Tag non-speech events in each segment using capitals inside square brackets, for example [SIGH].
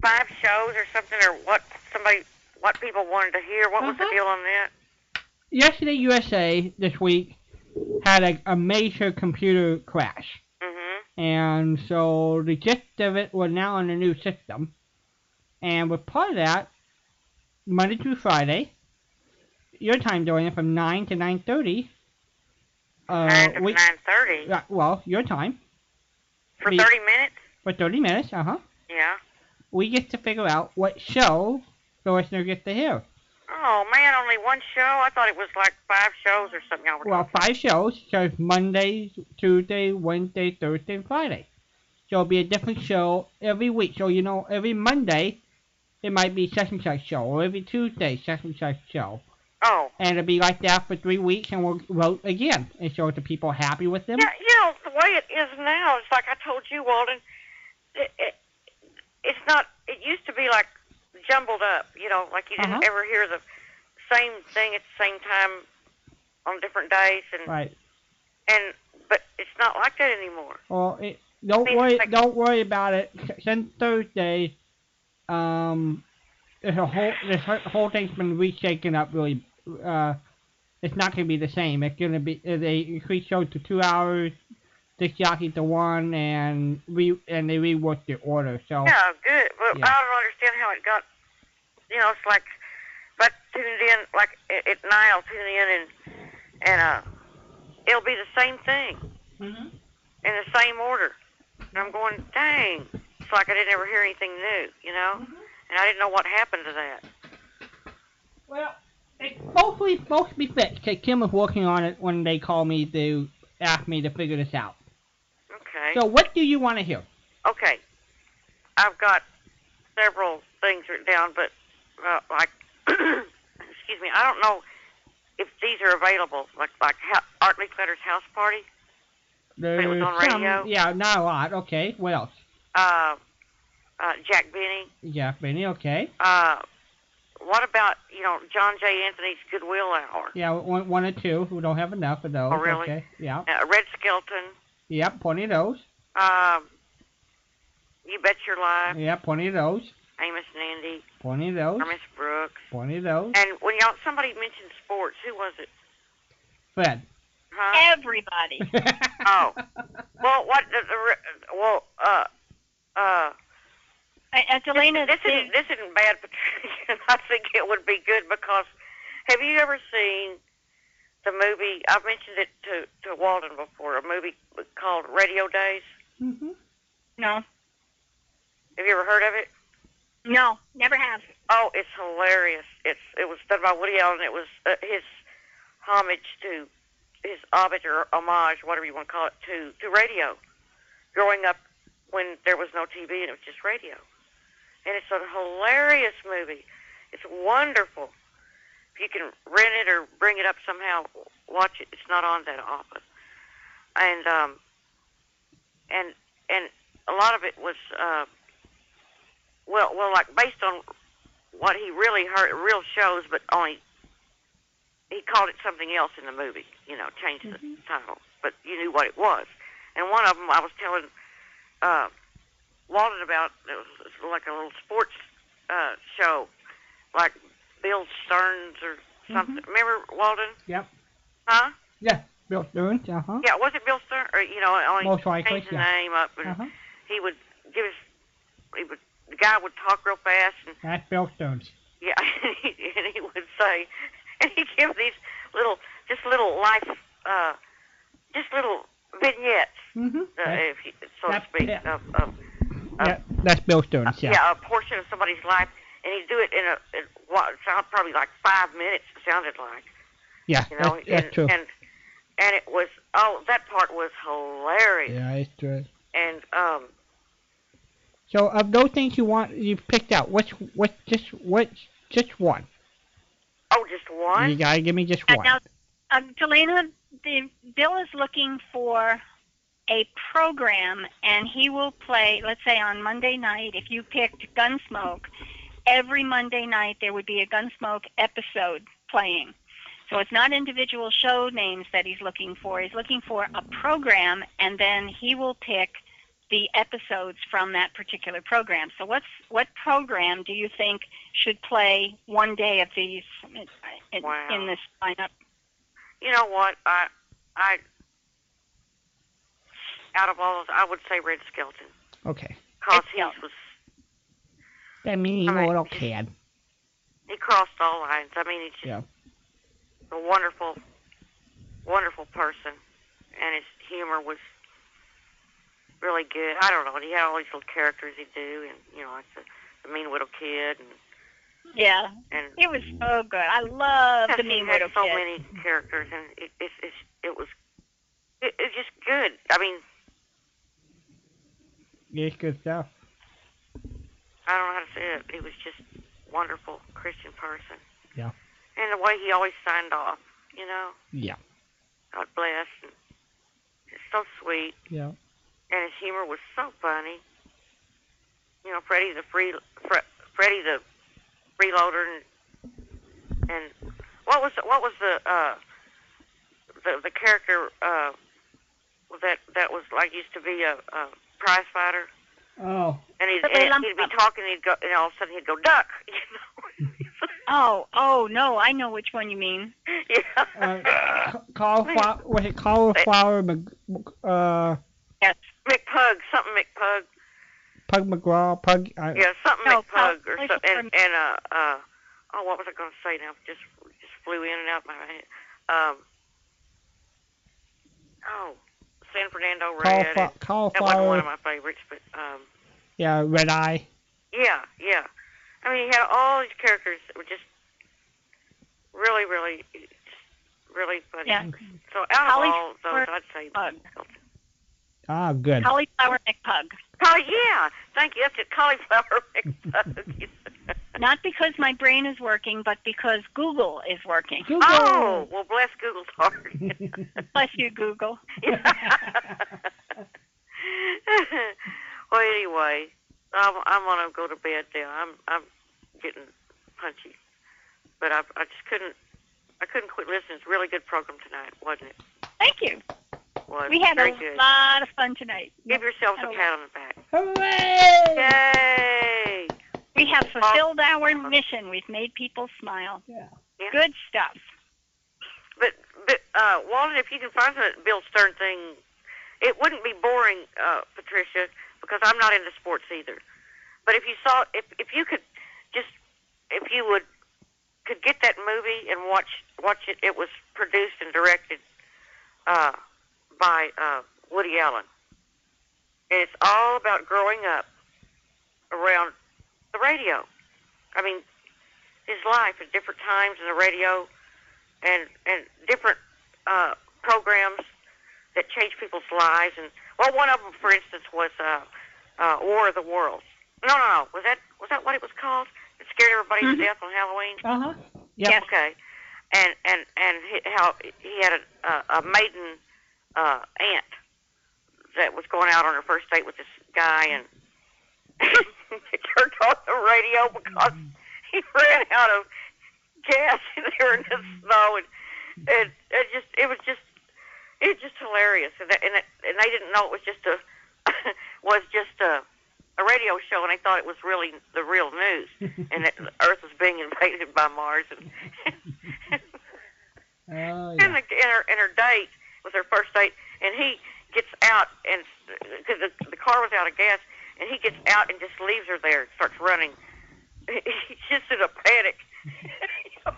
five shows or something, or what somebody, what people wanted to hear. What was the Uh-huh. deal on that? Yesterday, USA this week had a, a major computer crash. Mhm. And so the gist of it was now on a new system. And with part of that, Monday through Friday, your time doing it from 9 to 9.30. Uh, Nine to nine thirty uh, well, your time, for thirty minutes. for 30 minutes, uh-huh. Yeah. We get to figure out what show the listener gets to hear. Oh man, only one show. I thought it was like five shows or something. Well, five shows, so it's Monday, Tuesday, Wednesday, Thursday, and Friday. So it'll be a different show every week. So, you know, every Monday, it might be such and such show, or every Tuesday, and such show. Oh. And it'll be like that for three weeks, and we'll vote again. And show the people happy with them? Yeah, you know the way it is now. It's like I told you, Walden. It, it, it's not. It used to be like jumbled up. You know, like you didn't Uh-huh. ever hear the same thing at the same time on different days, and Right. and but it's not like that anymore. Well, it, don't worry. like- Don't worry about it. Since Thursday, um, the whole this whole thing's been reshaken up. Really, uh, it's not gonna be the same. It's gonna be they increased show to two hours, six jockey to one, and re and they reworked the order. So Yeah, good. But Yeah. I don't understand how it got. You know, it's like I tuned in like at, at nine, I'll tune in and and uh, it'll be the same thing Mhm. in the same order. And I'm going, dang. It's like I didn't ever hear anything new, you know? Mhm. And I didn't know what happened to that. Well, it's hopefully supposed to be fixed. Kim was working on it when they called me to ask me to figure this out. Okay. So what do you want to hear? okay. I've got several things written down, but uh, like, [CLEARS THROAT] excuse me, I don't know if these are available. Like like ha- Art Linkletter's house party. There's was on some- radio? yeah, not a lot. Okay, what else? Uh, uh, Jack Benny. Yeah, Benny. Okay. Uh, what about you know John J. Anthony's Goodwill Hour? Yeah, one, one or two. We don't have enough of those. Oh, really? Okay. Yeah. Uh, Red Skelton. Yep, plenty of those. Um, you Bet Your Life. Yeah, plenty of those. Amos and Andy. Plenty of those. Our Miss Brooks. Plenty of those. And when y'all somebody mentioned sports, who was it? Fred. Huh? Everybody. [LAUGHS] Oh. Well, what the, the well uh uh Delana, this the- isn't this isn't bad, Patricia. [LAUGHS] I think it would be good because have you ever seen the movie? I've mentioned it to to Walden before. A movie called Radio Days. hmm no, Have you ever heard of it? no, never have. Oh, it's hilarious. It's it was done by Woody Allen. It was uh, his homage to his homage or homage, whatever you want to call it, to to radio. Growing up when there was no TV and it was just radio, and it's a hilarious movie. It's wonderful. If you can rent it or bring it up somehow, watch it. It's not on that often, and um, and and a lot of it was. Uh, well, well, like based on what he really heard, real shows, but only he called it something else in the movie. You know, changed the title, but you knew what it was. And one of them, I was telling uh, Walden about. Was, it was like a little sports uh, show, like Bill Stearns or something. Remember Walden? Yep. Huh? Yeah. Bill Stearns. Uh huh. Yeah, was it Bill Stearns? Or you know, only Most likely, changed the yeah. name up, and Uh huh. he would give us. He would. The guy would talk real fast, and That's Bill Stearns. Yeah, [LAUGHS] and he, and he would say, and he give these little, just little life, uh, just little vignettes, Mm-hmm. uh, if you, so to speak, yeah. of, of yeah, that's Bill Stearns. Yeah. yeah, a portion of somebody's life, and he'd do it in a, in what sound probably like five minutes. It sounded like, Yeah, you know, that's, that's and, true. and and it was oh that part was hilarious, yeah, it's true. and um, So of those things you want, you've picked out. Which, which, just which, just one. oh just one. You gotta give me just Uh, one. now, um, Delana, the Bill is looking for a program, and he will play. Let's say on Monday night, if you picked Gunsmoke, every Monday night there would be a Gunsmoke episode playing. So it's not individual show names that he's looking for. He's looking for a program, and then he will pick the episodes from that particular program. So what's what program do you think should play one day of these in, in, Wow. in this lineup? You know what? I I out of all those, I would say Red Skeleton. Okay. Cause he was That mean All right. little kid. he crossed all lines. I mean, he's just Yeah. a wonderful, wonderful person, and his humor was really good. I don't know. He had all these little characters he'd do, and you know, like the, the Mean Widdle Kid, and Yeah, and it was so good. I love the [LAUGHS] he Mean had so Kid. many characters, and it, it's it's it was it, it's just good. I mean, It's good stuff. I don't know how to say it. He was just wonderful Christian person. Yeah. And the way he always signed off, you know, Yeah. God bless, and it's so sweet. Yeah. and his humor was so funny. You know, Freddie the free Fre, Freddie the freeloader, and and what was what was the uh the the character uh that that was like used to be a, a prize fighter, Oh. and he'd, Billy and he'd be talking, and he'd go, and all of a sudden he'd go duck, [LAUGHS] you know. [LAUGHS] Oh, oh no, I know which one you mean. [LAUGHS] yeah. Uh, cauliflower. Was it cauliflower? Uh, Yes. McPug, something McPug. Pug McGraw. Pug. Uh, Yeah, something No, McPug or something. And, and uh, uh, oh, what was I going to say now? Just just flew in and out my head. Um, oh, San Fernando Red. Cauliflower. That wasn't one of my favorites, but um, Yeah. Red Eye. yeah, yeah. I mean, he had all these characters that were just really, really, just really funny. Yeah. So out of all Cauliflower those, I'd say. Pug. Ah, good. Cauliflower McPug. Oh yeah, thank you. That's it. Cauliflower [LAUGHS] McPug. Not because my brain is working, but because Google is working. Google. oh, well, bless Google's heart. [LAUGHS] Bless you, Google. [LAUGHS] well, anyway, I'm I'm gonna go to bed now. I'm I'm getting punchy, but I I just couldn't I couldn't quit listening. It's a really good program tonight, wasn't it? Thank you. Was We had a good. lot of fun tonight. Give yourselves a had a pat on the back. Hooray! Yay! We have fulfilled our mission. We've made people smile. Yeah. Yeah. Good stuff. But but uh, Walden, if you can find that Bill Stern thing, it wouldn't be boring, uh, Patricia, because I'm not into sports either. But if you saw, if if you could just, if you would, could get that movie and watch watch it. It was produced and directed uh, by uh, Woody Allen, and it's all about growing up around the radio. I mean, his life at different times in the radio and and different uh, programs that change people's lives. And well, one of them, for instance, was uh, uh, War of the Worlds. No, no, no. Was that was that what it was called? It scared everybody Mhm. to death on Halloween. Uh huh. Yep. Yes. Okay. And and and he, how he had a a, a maiden uh, aunt that was going out on her first date with this guy, and [LAUGHS] it turned on the radio because he ran out of gas and they were in the snow, and and it just it was just it was just hilarious, and that, and, it, and they didn't know it was just a [LAUGHS] was just a a radio show, and they thought it was really the real news, [LAUGHS] and that Earth was being invaded by Mars, and Oh and, the, and her and her date was her first date, and he gets out and because the, the car was out of gas, and he gets out and just leaves her there and starts running. [LAUGHS] He's just in a panic. [LAUGHS]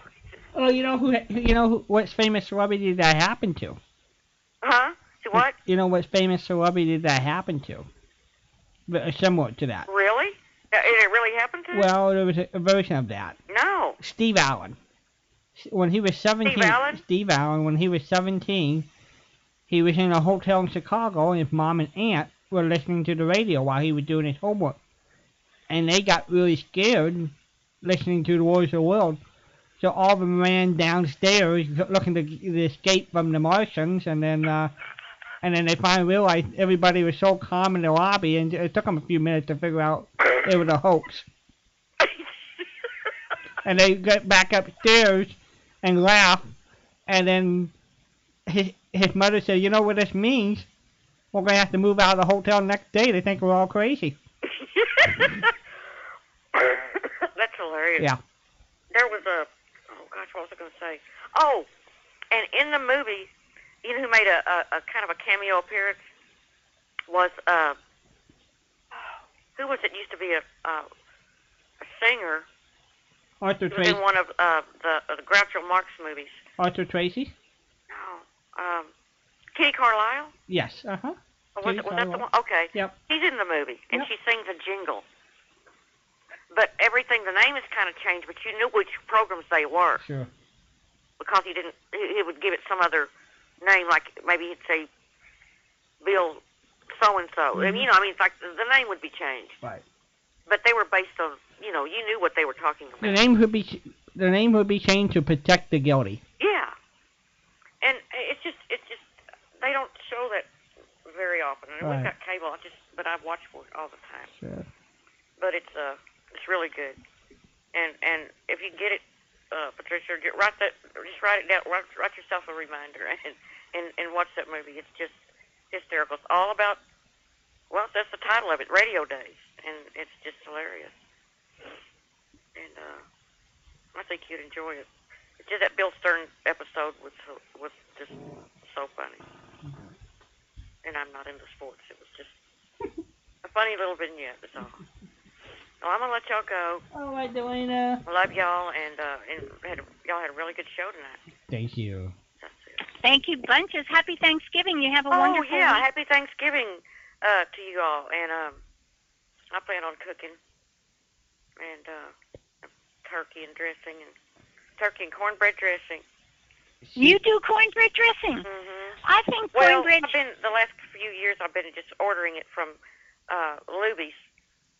Oh, you know who? You know who, what famous celebrity did that happen to? huh? To what? You know what famous celebrity did that happen to? But similar to that. Really? Uh, It really happened to? Well, there was a, a version of that. No. Steve Allen. When he was 17, Allen? Steve Allen, when he was 17, he was in a hotel in Chicago, and his mom and aunt were listening to the radio while he was doing his homework. And they got really scared listening to the Wars of the World. So all of them ran downstairs looking to, to escape from the Martians, and then uh, and then they finally realized everybody was so calm in the lobby, and it took them a few minutes to figure out it was a hoax [LAUGHS] and they got back upstairs and laughed. And then his his mother said, "You know what this means? We're gonna have to move out of the hotel next day. They think we're all crazy. [LAUGHS] That's hilarious. Yeah. There was a oh gosh, what was I going to say? Oh, and in the movie, you know who made a, a, a kind of a cameo appearance was uh who was it? Used to be a uh, a singer. Arthur Tracy. in one of uh, the uh, the Groucho Marx movies. Arthur Tracy. Um, Kitty Carlisle. Yes. Uh huh. Or was, it, was that the one? Okay. Yep. He's in the movie, and Yep. she sings a jingle. But everything, the name is kind of changed, but you knew which programs they were Sure. because he didn't. He, he would give it some other name, like maybe he'd say Bill so and so. Mhm. You know, I mean, it's like the, name would be changed, Right. but they were based on. You know, you knew what they were talking about. The name would be the name would be changed to protect the guilty. Yeah, and it's just it's just they don't show that very often. And Right. we've got cable, I just but I watch for it all the time. Sure. But it's uh it's really good, and and if you get it, uh, Patricia, ju- write that just write it down. Write, write yourself a reminder [LAUGHS] and and and watch that movie. It's just hysterical. It's all about well, that's the title of it, Radio Days, and it's just hilarious. And uh, I think you'd enjoy it. It's just that Bill Stern episode was was just so funny. And I'm not into sports. It was just a funny little vignette. That's all. Well, I'm gonna let y'all go. All right, Delana. I love y'all, and uh, and had a, y'all had a really good show tonight. Thank you. Thank you, bunches. Happy Thanksgiving. You have a Oh wonderful Oh yeah, week. happy Thanksgiving uh, to you all, and um, I plan on cooking and uh, turkey and dressing and turkey and cornbread dressing. You do cornbread dressing. hmm I think Well, cornbread. I've been the last few years. I've been just ordering it from uh, Luby's.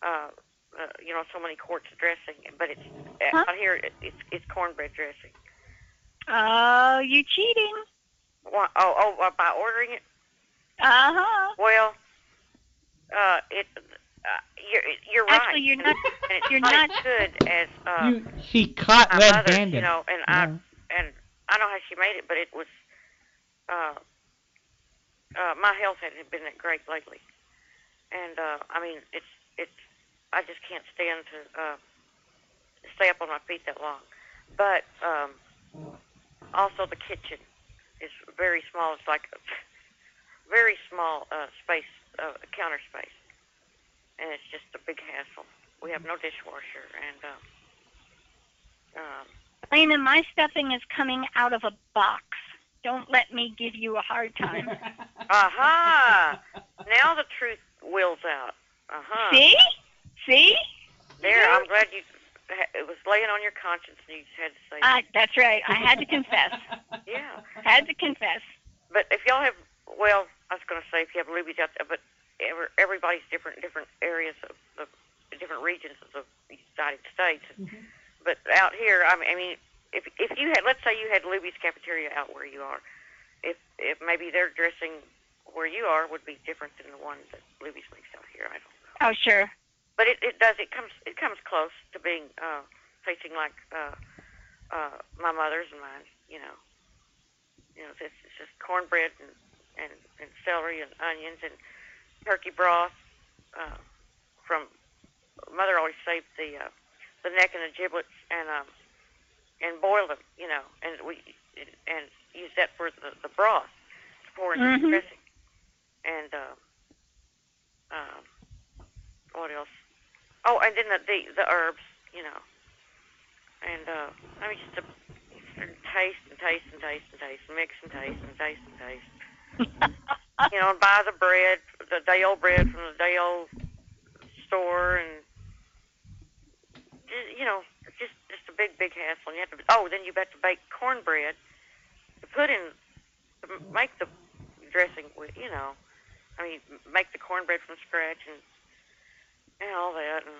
Uh, uh, you know, so many quarts of dressing, but it's Huh? out here. It, it's it's cornbread dressing. Oh, you cheating. Why, oh, oh, uh, by ordering it. Uh huh. Well, uh, it. Uh, you're you're right. Actually, you're not. and it's you're not, not- good as uh, you she caught red-handed. You know, and Yeah. I and I don't know how she made it, but it was. Uh, uh, my health hasn't been that great lately, and uh, I mean it's it's. I just can't stand to uh, stay up on my feet that long. But um, also the kitchen is very small. It's like a very small uh, space, uh, counter space, and it's just a big hassle. We have no dishwasher, and uh, um, Lena, my stuffing is coming out of a box. Don't let me give you a hard time. aha! [LAUGHS] now the truth wills out. Aha! See? See? There, Yeah. I'm glad you. It was laying on your conscience, and you just had to say, Uh, that's right. I had to confess. [LAUGHS] yeah. Had to confess. But if y'all have, well, I was going to say if you have Luby's out there, but every, everybody's different, different areas of the different regions of the United States. Mhm. But out here, I mean, I mean, if if you had, let's say you had Luby's cafeteria out where you are, if if maybe their dressing where you are would be different than the one that Luby's makes out here. I don't know. Oh, sure. But it, it does. It comes it comes close to being uh, tasting like uh, uh, my mother's and mine. You know, you know, it's, it's just cornbread and, and and celery and onions and turkey broth. Uh, from mother always saved the uh, the neck and the giblets and um, and boiled them. You know, and we and use that for the, the broth to pour into Mhm. the dressing. And uh, um, what else? Oh, and then the the, the herbs, you know. And uh, I mean, just to taste and taste and taste and taste, and mix and taste and taste and taste. [LAUGHS] You know, and buy the bread, the day old bread from the day old store, and you know, just just a big big hassle. And you have to. Oh, then you have got to bake cornbread to put in to make the dressing with. You know, I mean, make the cornbread from scratch and and all that, and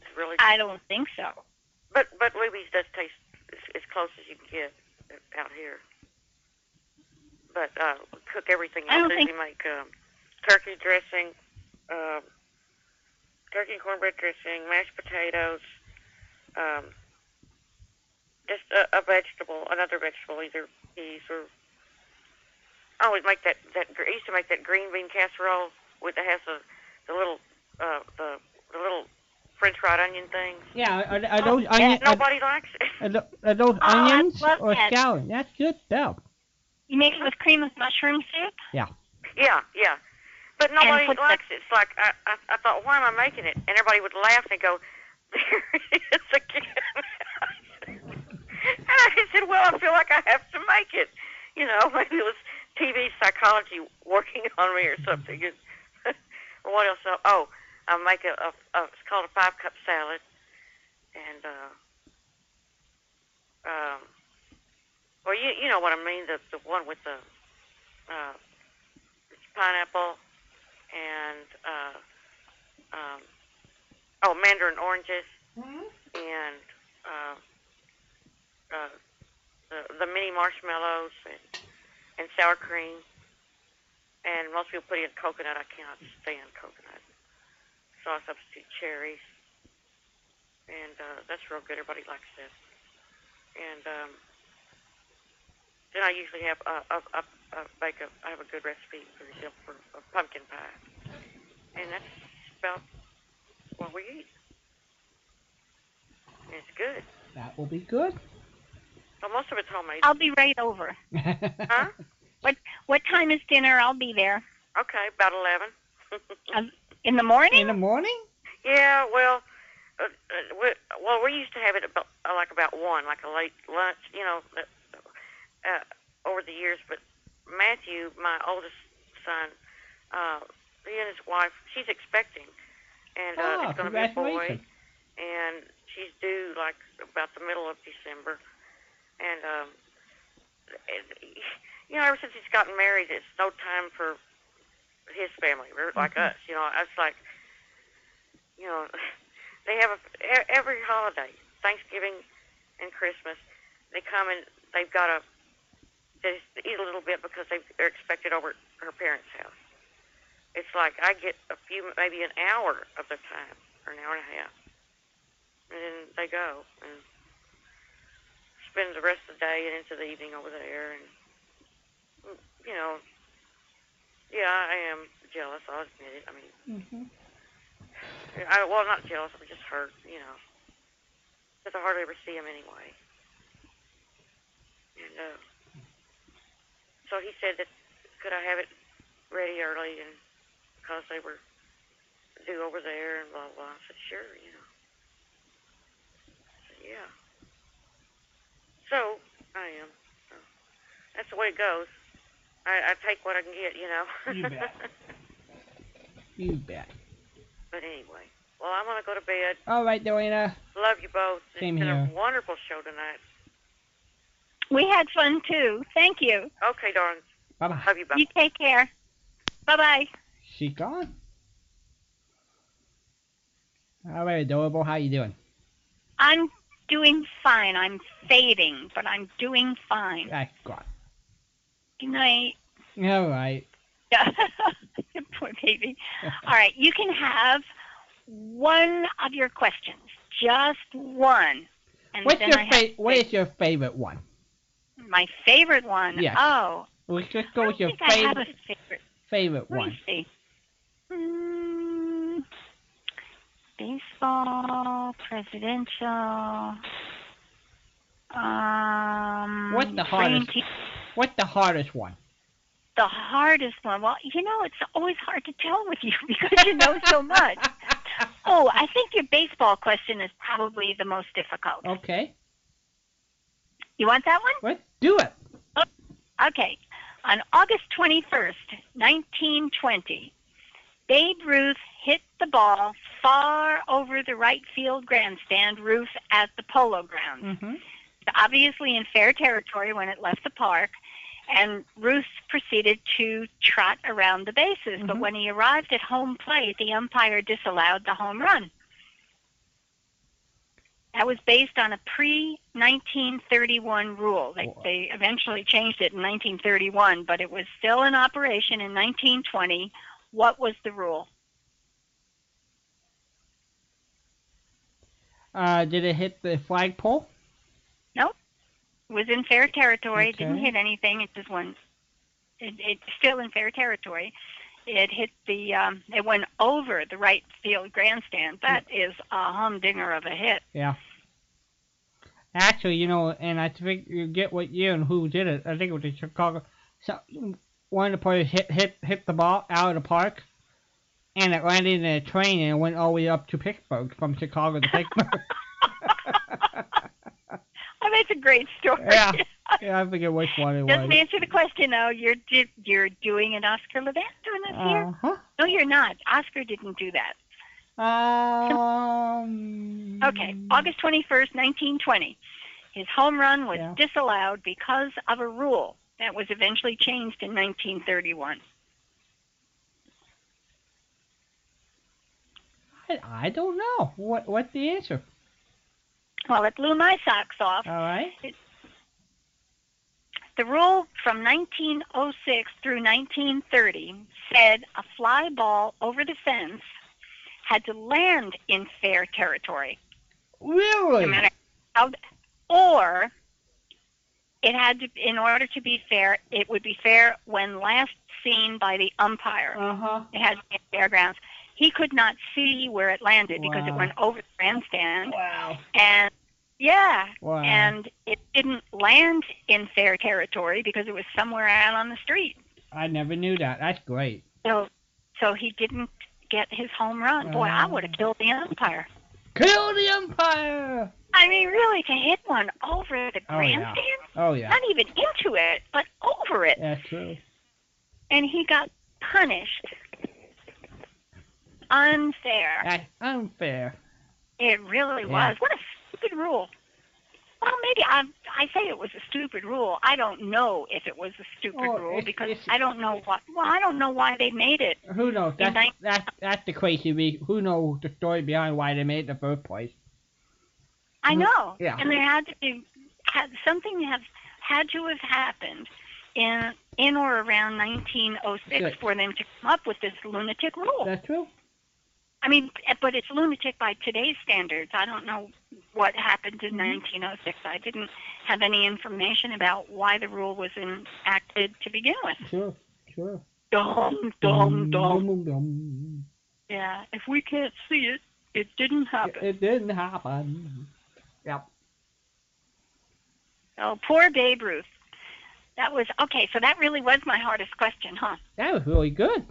it's really. I don't think so. But but Luby's does taste as, as close as you can get out here. But uh, cook everything I else. don't We think- make um, turkey dressing, um, turkey and cornbread dressing, mashed potatoes, um, just a, a vegetable, another vegetable, either peas or I always make that that. I used to make that green bean casserole with that has the the little uh the the little French fried onion things. Yeah, are, are Oh, those yeah, onion, are, Nobody likes it. are, tho- are those [LAUGHS] Oh, onions or that. scallions? That's good stuff. You make it with cream of mushroom soup? Yeah, yeah. Yeah. But nobody put the- likes it. It's like I, I I thought, why am I making it? And everybody would laugh and go, [LAUGHS] there it is again. [LAUGHS] and I said, well, I feel like I have to make it. You know, [LAUGHS] maybe it was TV psychology working on me or something. And what else? Oh, I make a, a, a it's called a five cup salad, and uh, um, well, you you know what I mean the the one with the uh, pineapple and uh, um, oh mandarin oranges and uh, uh, the the mini marshmallows and and sour cream. And most people put in coconut. I cannot stand coconut. So I substitute cherries. And uh, that's real good. Everybody likes that. And um, then I usually have a, a, a, a bake a, I have a good recipe for example for a pumpkin pie. And that's about what we eat. And it's good. That will be good. Well, most of it's homemade. I'll be right over. [LAUGHS] Huh? What What time is dinner? I'll be there. Okay, about 11. In the morning? In the morning? Yeah, well, uh, uh, we, well, we used to have it about uh, like about one, like a late lunch, you know, uh, over the years. But Matthew, my oldest son, uh, he and his wife, she's expecting, and uh, oh, it's going to be a boy, and she's due like about the middle of December, and um, and, you know, ever since he's gotten married, it's no time for his family, like Mhm. us. You know, it's like, you know, they have a, every holiday, Thanksgiving and Christmas, they come and they've got to they eat a little bit because they, they're expected over at her parents' house. It's like I get a few, maybe an hour of their time, or an hour and a half, and then they go and spend the rest of the day and into the evening over there, and you know, yeah, I am jealous. I'll admit it. I mean, hmm I, well, not jealous. I'm just hurt, you know, because I hardly ever see him anyway. And uh, so he said that could I have it ready early, and because they were due over there, and blah blah. I said sure, you know. I said yeah. So I am. So, that's the way it goes. I, I take what I can get, you know. You bet. [LAUGHS] You bet. But anyway, well, I'm gonna go to bed. All right, Delana. Love you both. Same it's been here. a wonderful show tonight. We had fun too. Thank you. Okay, darling. Bye bye. Love you. Bye. You take care. Bye bye. She gone. All right, adorable. How you doing? I'm doing fine. I'm fading, but I'm doing fine. That's good. Good night. All right. [LAUGHS] Poor baby. [LAUGHS] All right, you can have one of your questions, just one. And What's then your I have fa- to What pick your favorite one? My favorite one? Yes. Oh, Let's just I go with your I favorite favorite. favorite Let one. me see. Mm, baseball, presidential. Um, What's the hardest? What's the hardest one? The hardest one. Well, you know, it's always hard to tell with you [LAUGHS] because you know so much. Oh, I think your baseball question is probably the most difficult. okay. You want that one? Let's do it. Okay. On August 21st, 1920, Babe Ruth hit the ball far over the right field grandstand roof at the Polo Grounds. Mm-hmm. Obviously in fair territory when it left the park, and Ruth proceeded to trot around the bases. But Mhm. when he arrived at home plate, the umpire disallowed the home run. That was based on a pre 1931 rule. They, Wow. they eventually changed it in 1931, but it was still in operation in 1920. What was the rule? Uh, did it hit the flagpole? It was in fair territory. It didn't hit anything. It just went It, it's still in fair territory. It hit the. Um, it went over the right field grandstand. That is a humdinger of a hit. Yeah. Actually, you know, and I think you get what year and who did it. I think it was the Chicago. So one of the players hit hit hit the ball out of the park, and it landed in a train and it went all the way up to Pittsburgh from Chicago to Pittsburgh. [LAUGHS] [LAUGHS] Oh, that's a great story. Yeah. [LAUGHS] yeah, I forget which one it Doesn't was. answer the question though. You're you're doing an Oscar Levant doing this here? Uh huh. No, you're not. Oscar didn't do that. Um. Okay, August 21st, 1920. His home run was Yeah. disallowed because of a rule that was eventually changed in 1931. I, I don't know. What what's the answer? Well, it blew my socks off. All right. The rule from 1906 through 1930 said a fly ball over the fence had to land in fair territory. Really? no matter how, or it had to, in order to be fair, it would be fair when last seen by the umpire. Uh huh. It had to be fairgrounds. He could not see where it landed because it went over the grandstand, Wow. and yeah, Wow. and it didn't land in fair territory because it was somewhere out on the street. I never knew that. That's great. So, so he didn't get his home run. Boy, I Oh. would have killed the umpire. Kill the umpire. I mean, really, to hit one over the Oh, yeah. grandstand. Oh yeah. not even into it, but over it. That's true. And he got punished. Unfair. That's unfair. It really Yeah. was. What a stupid rule. Well, maybe I I say it was a stupid rule. I don't know if it was a stupid Oh, rule it's- because it's- I don't know what. Well, I don't know why they made it. Who knows? That's nine- that's that's the crazy. Re- who knows the story behind why they made it the first place? I know. yeah. And there had to be had something have had to have happened in in or around 1906 Good. for them to come up with this lunatic rule. That's true. I mean, but it's lunatic by today's standards. I don't know what happened Mm-hmm. in 1906. I didn't have any information about why the rule was enacted to begin with. Sure. Sure. Dumb, dumb, dumb. Dum, dum. Yeah, if we can't see it, it didn't happen. It didn't happen. Yep. Oh, poor Babe Ruth. That was okay. So that really was my hardest question, huh? That was really good.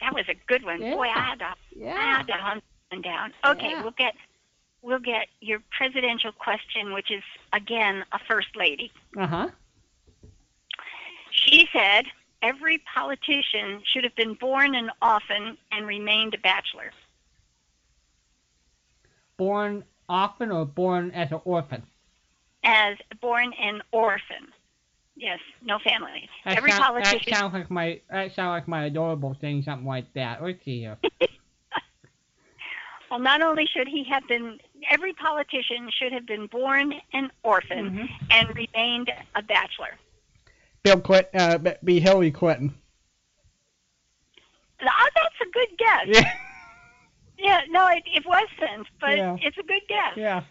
That was a good one. Boy, I had to, [LAUGHS] I had to hunt one down. Okay, Yeah. we'll get, we'll get your presidential question, which is again a first lady. Uh huh. She said every politician should have been born an orphan and remained a bachelor. Born orphan or born as an orphan? As born an orphan. Yes, no family. That every sound- politician. That sounds like my that sounds like my adorable thing, something like that. Let's see here. [LAUGHS] Well, not only should he have been, every politician should have been born an orphan Mhm. and remained a bachelor. Bill Clinton, uh, be Hillary Clinton. Oh, that's a good guess. Yeah. Yeah, no, it, it wasn't, but Yeah. it's a good guess. Yeah.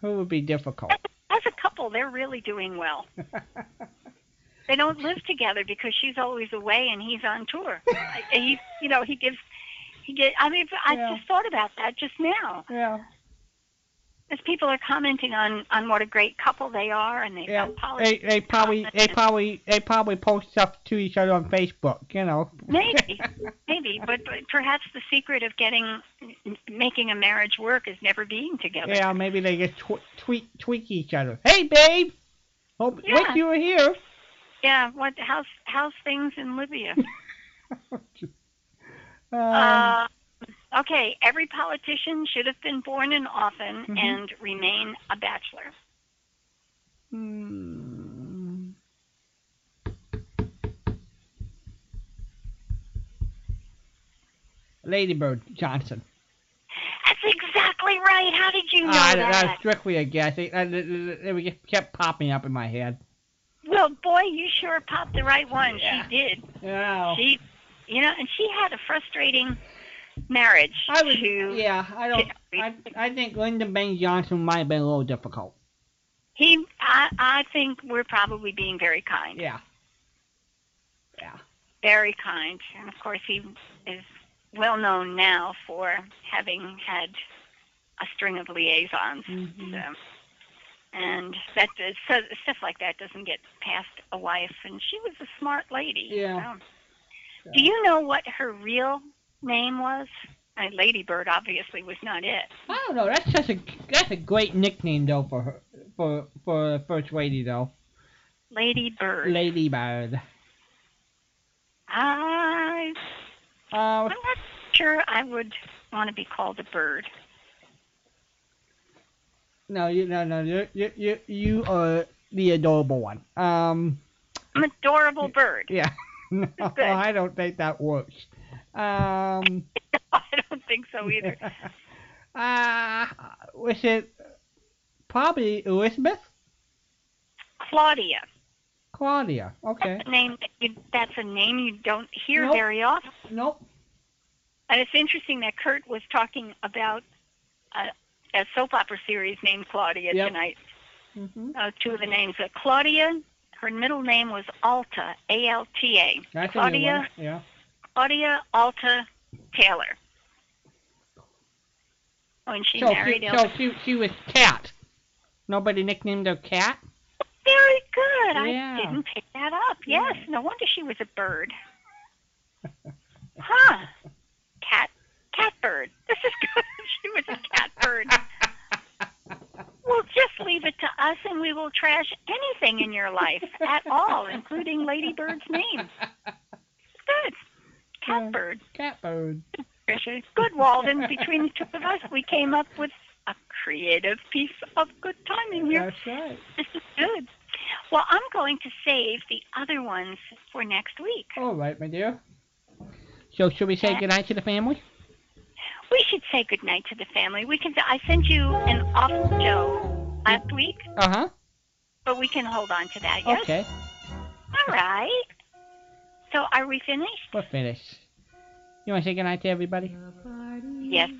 Who would be difficult? As a couple, they're really doing well. [LAUGHS] They don't live together because she's always away and he's on tour. [LAUGHS] He, you know, he gives, he get. I mean, I Yeah. just thought about that just now. yeah. As people are commenting on on what a great couple they are, and they've Yeah. got They, politics. they probably they probably they probably post stuff to each other on Facebook, you know. Maybe, [LAUGHS] maybe, but, but perhaps the secret of getting making a marriage work is never being together. yeah, maybe they just tw- tweet tweak each other. Hey, babe. Hope Yeah. wish you were here. Yeah, what how's how's things in Libya? Um, [LAUGHS] Uh, okay, every politician should have been born an orphan Mhm. and remain a bachelor. hmm. Lady Bird Johnson. That's exactly right. How did you know Ah, that? that was strictly a guess. It, uh, it, it, it kept popping up in my head. Well, boy, you sure popped the right one. Yeah. She did. Yeah. She, you know, and she had a frustrating marriage I would, to yeah, I don't. I, I think Lyndon Baines Johnson might have been a little difficult. He, I, I think we're probably being very kind. Yeah. Yeah. Very kind, and of course he is well known now for having had a string of liaisons. Mhm. So, and that so stuff like that doesn't get past a wife, and she was a smart lady. Yeah. so. Do you know what her real name was? Uh, Lady Bird obviously was not it. I don't know. That's just a that's a great nickname though for her for for a first lady though. Lady Bird. Lady Bird. I, Uh, I'm not sure I would want to be called a bird. no, you no no you you you you are the adorable one. Um, I'm an adorable bird. yeah. [LAUGHS] No, I don't think that works. Um. [LAUGHS] I don't think so either. [LAUGHS] Uh, was it probably Elizabeth? Claudia. Claudia. Okay. That's a name that you, that's a name you don't hear Nope. very often. Nope. And it's interesting that Kurt was talking about a, a soap opera series named Claudia Yep. tonight. hmm Uh, two of the names. Uh, Claudia, her middle name was Alta, A-L-T-A. That's Claudia. Yeah. Claudia Alta Taylor. When she So married she, so she she was Cat. Nobody nicknamed her Cat. Very good. Yeah. I didn't pick that up. Yes. No wonder she was a bird. [LAUGHS] Huh. Cat cat bird. This is [LAUGHS] good. she was a cat bird. [LAUGHS] Well, just leave it to us and we will trash anything in your life at all, including Lady Bird's name. Good. Yeah. Cat bird. Catbird. Tricia. Good, Walden. Between the two of us, we came up with a creative piece of good timing here. That's right. This is good. Well, I'm going to save the other ones for next week. All right, my dear. So should we say Yeah. goodnight to the family? We should say goodnight to the family. We can. I sent you an awful show last week, Uh huh. but we can hold on to that. Yes. Okay. All right. So, are we finished? We're finished. You want to say goodnight to everybody? Yes.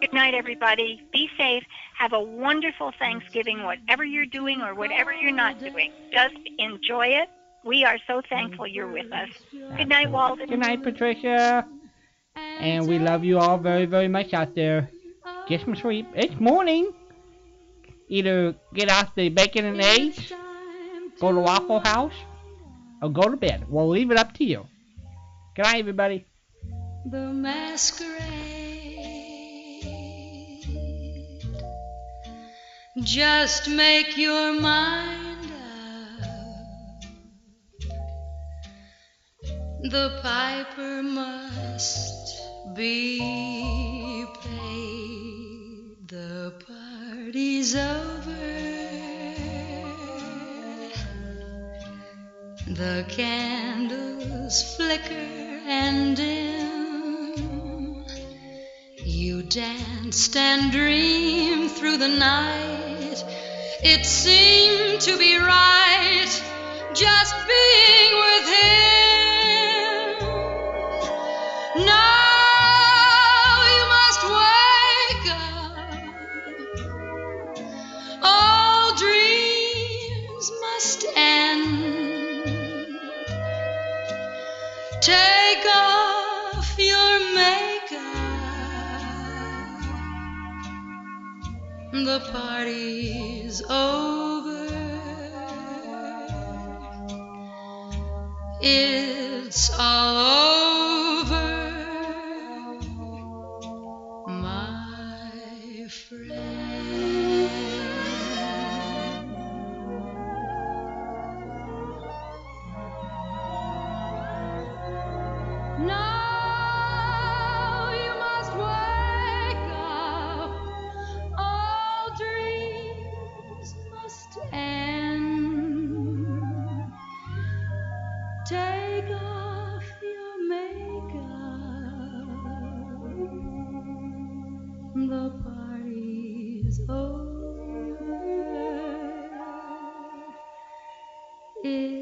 Good night, everybody. Be safe. Have a wonderful Thanksgiving, whatever you're doing or whatever you're not doing. Just enjoy it. We are so thankful you're with us. Good night, Walden. Good night, Patricia. And we love you all very, very much out there. Get some sleep. It's morning. Either get out the bacon and eggs, go to Waffle House, or go to bed. We'll leave it up to you. Good night, everybody. The masquerade. Just make your mind up. The piper must be paid. The party's over. The candles flicker and dim. You danced and dreamed through the night. It seemed to be right just being with him. The party's over. It's all over,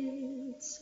It's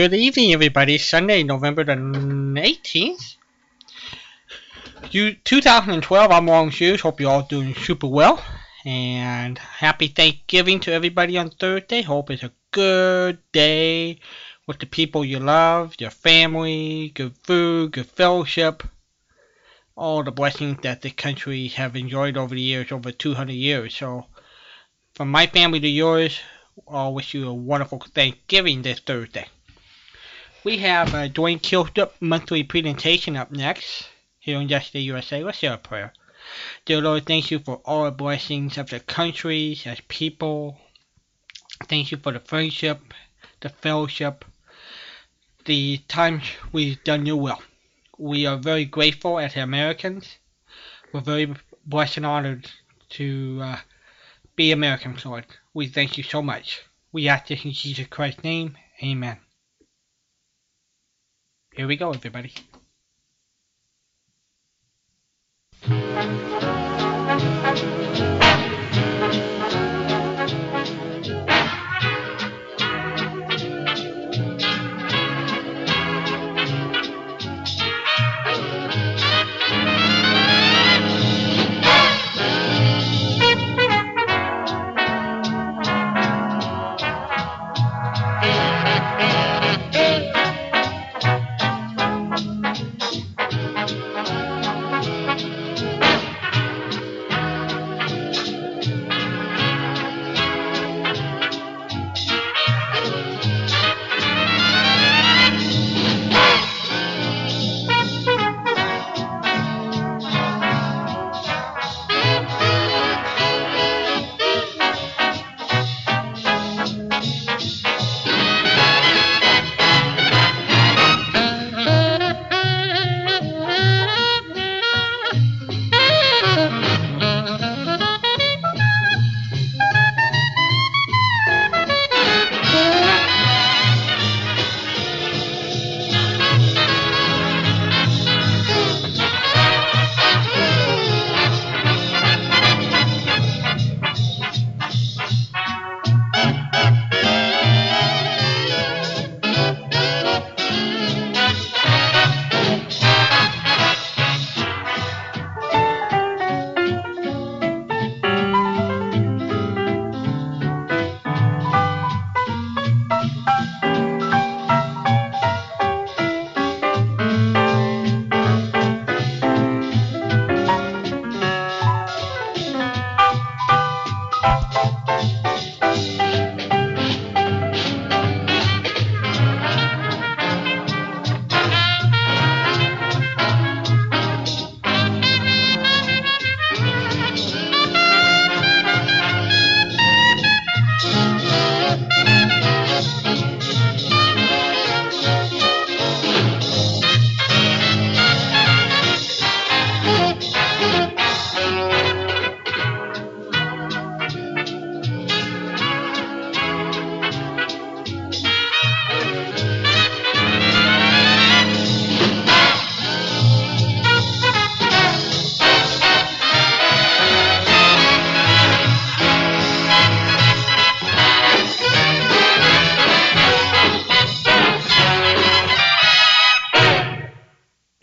good evening, everybody. Sunday, November the 18th. You 2012. I'm Walden Hughes. Hope you're all doing super well. And happy Thanksgiving to everybody on Thursday. Hope it's a good day with the people you love, your family, good food, good fellowship, all the blessings that the country have enjoyed over the years, over 200 years. So, from my family to yours, I'll wish you a wonderful Thanksgiving this Thursday. We have uh, Dwayne Kilstrup monthly presentation up next here on Yesterday USA. Let's say a prayer. Dear Lord, thank you for all the blessings of the countries as people. Thank you for the friendship, the fellowship, the times we've done your will. We are very grateful as Americans. We're very blessed and honored to uh, be Americans, Lord. We thank you so much. We ask this in Jesus Christ's name. Amen. Here we go, everybody.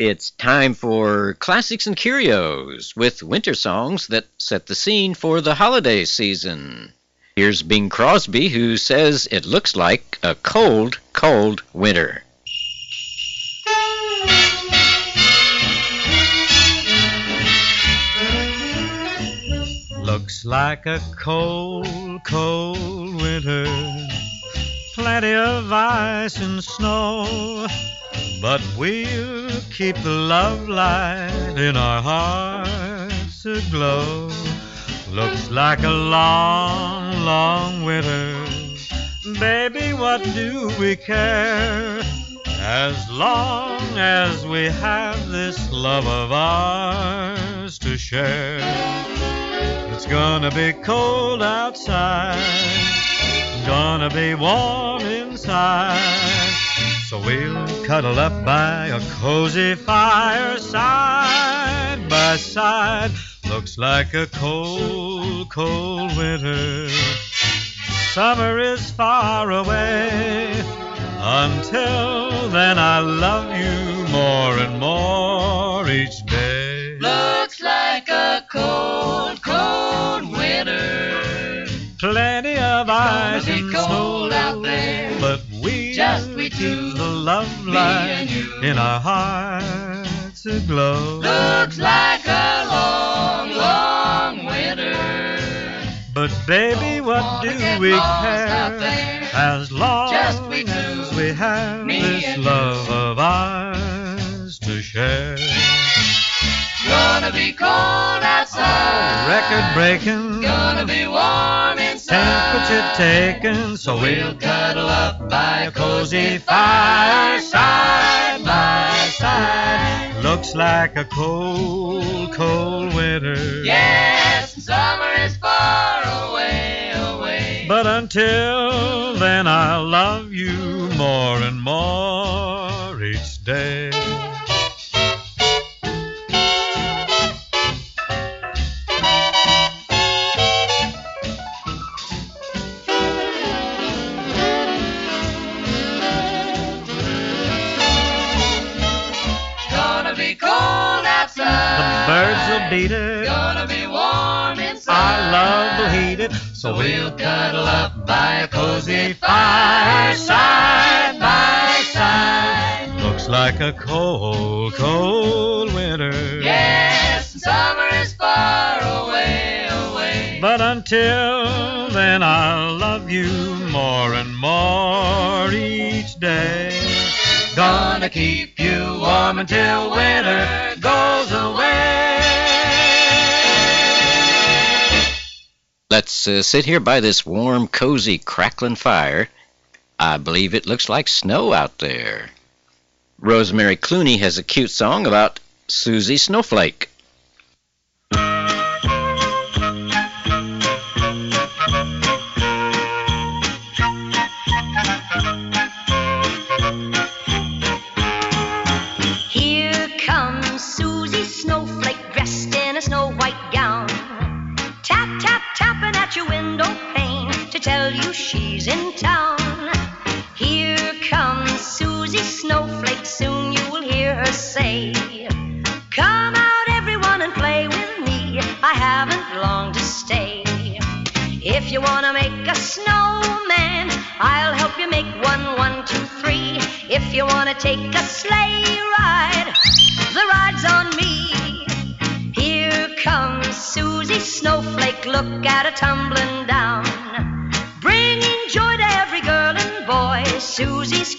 It's time for Classics and Curios with winter songs that set the scene for the holiday season. Here's Bing Crosby who says it looks like a cold, cold winter. Looks like a cold, cold winter. Plenty of ice and snow. But we'll keep the love light in our hearts aglow. Looks like a long, long winter. Baby, what do we care? As long as we have this love of ours to share. It's gonna be cold outside, gonna be warm inside. So we'll cuddle up by a cozy fire side by side. Looks like a cold, cold winter. Summer is far away. Until then, I love you more and more each day. Looks like a cold, cold winter. Plenty of ice be and cold snow, out there. but we Just we keep two, the love light in our hearts aglow. Looks like a long, long winter. But baby, what wanna do we care? As long Just we two, as we have me this you. love of ours to share. Gonna be cold outside. Oh, record breaking, Gonna be warm inside. temperature taken, so We'll we'll cuddle up by a cozy fire side by side. Looks like a cold, cold winter. Yes, summer is far away, away. But until then, I'll love you more and more each day. We'll cuddle up by a cozy fire fire side by side. Looks like a cold, cold winter. Yes, summer is far away, away. But until then, I'll love you more and more each day. Gonna keep you warm until winter Uh, sit here by this warm, cozy, crackling fire. I believe it looks like snow out there. Rosemary Clooney has a cute song about Susie Snowflake.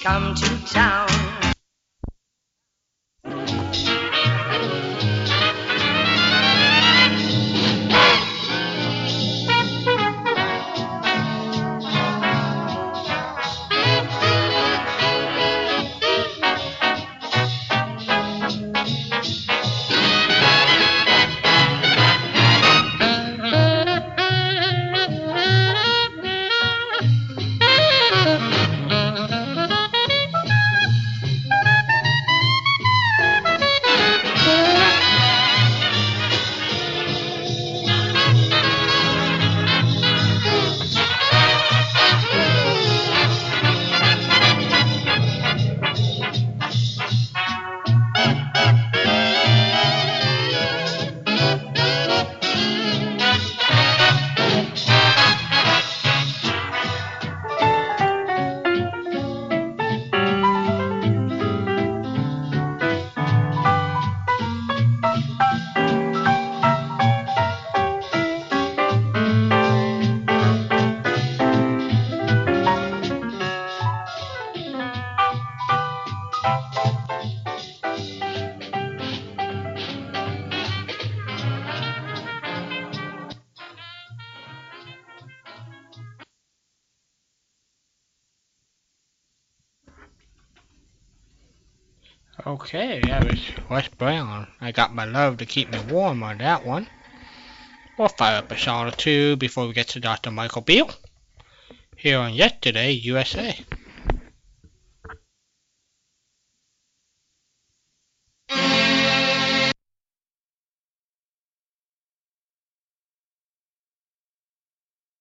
Come to Okay, that was Les Brown. I got my love to keep me warm on that one. We'll fire up a song or two before we get to Dr. Michael Biel here on Yesterday USA.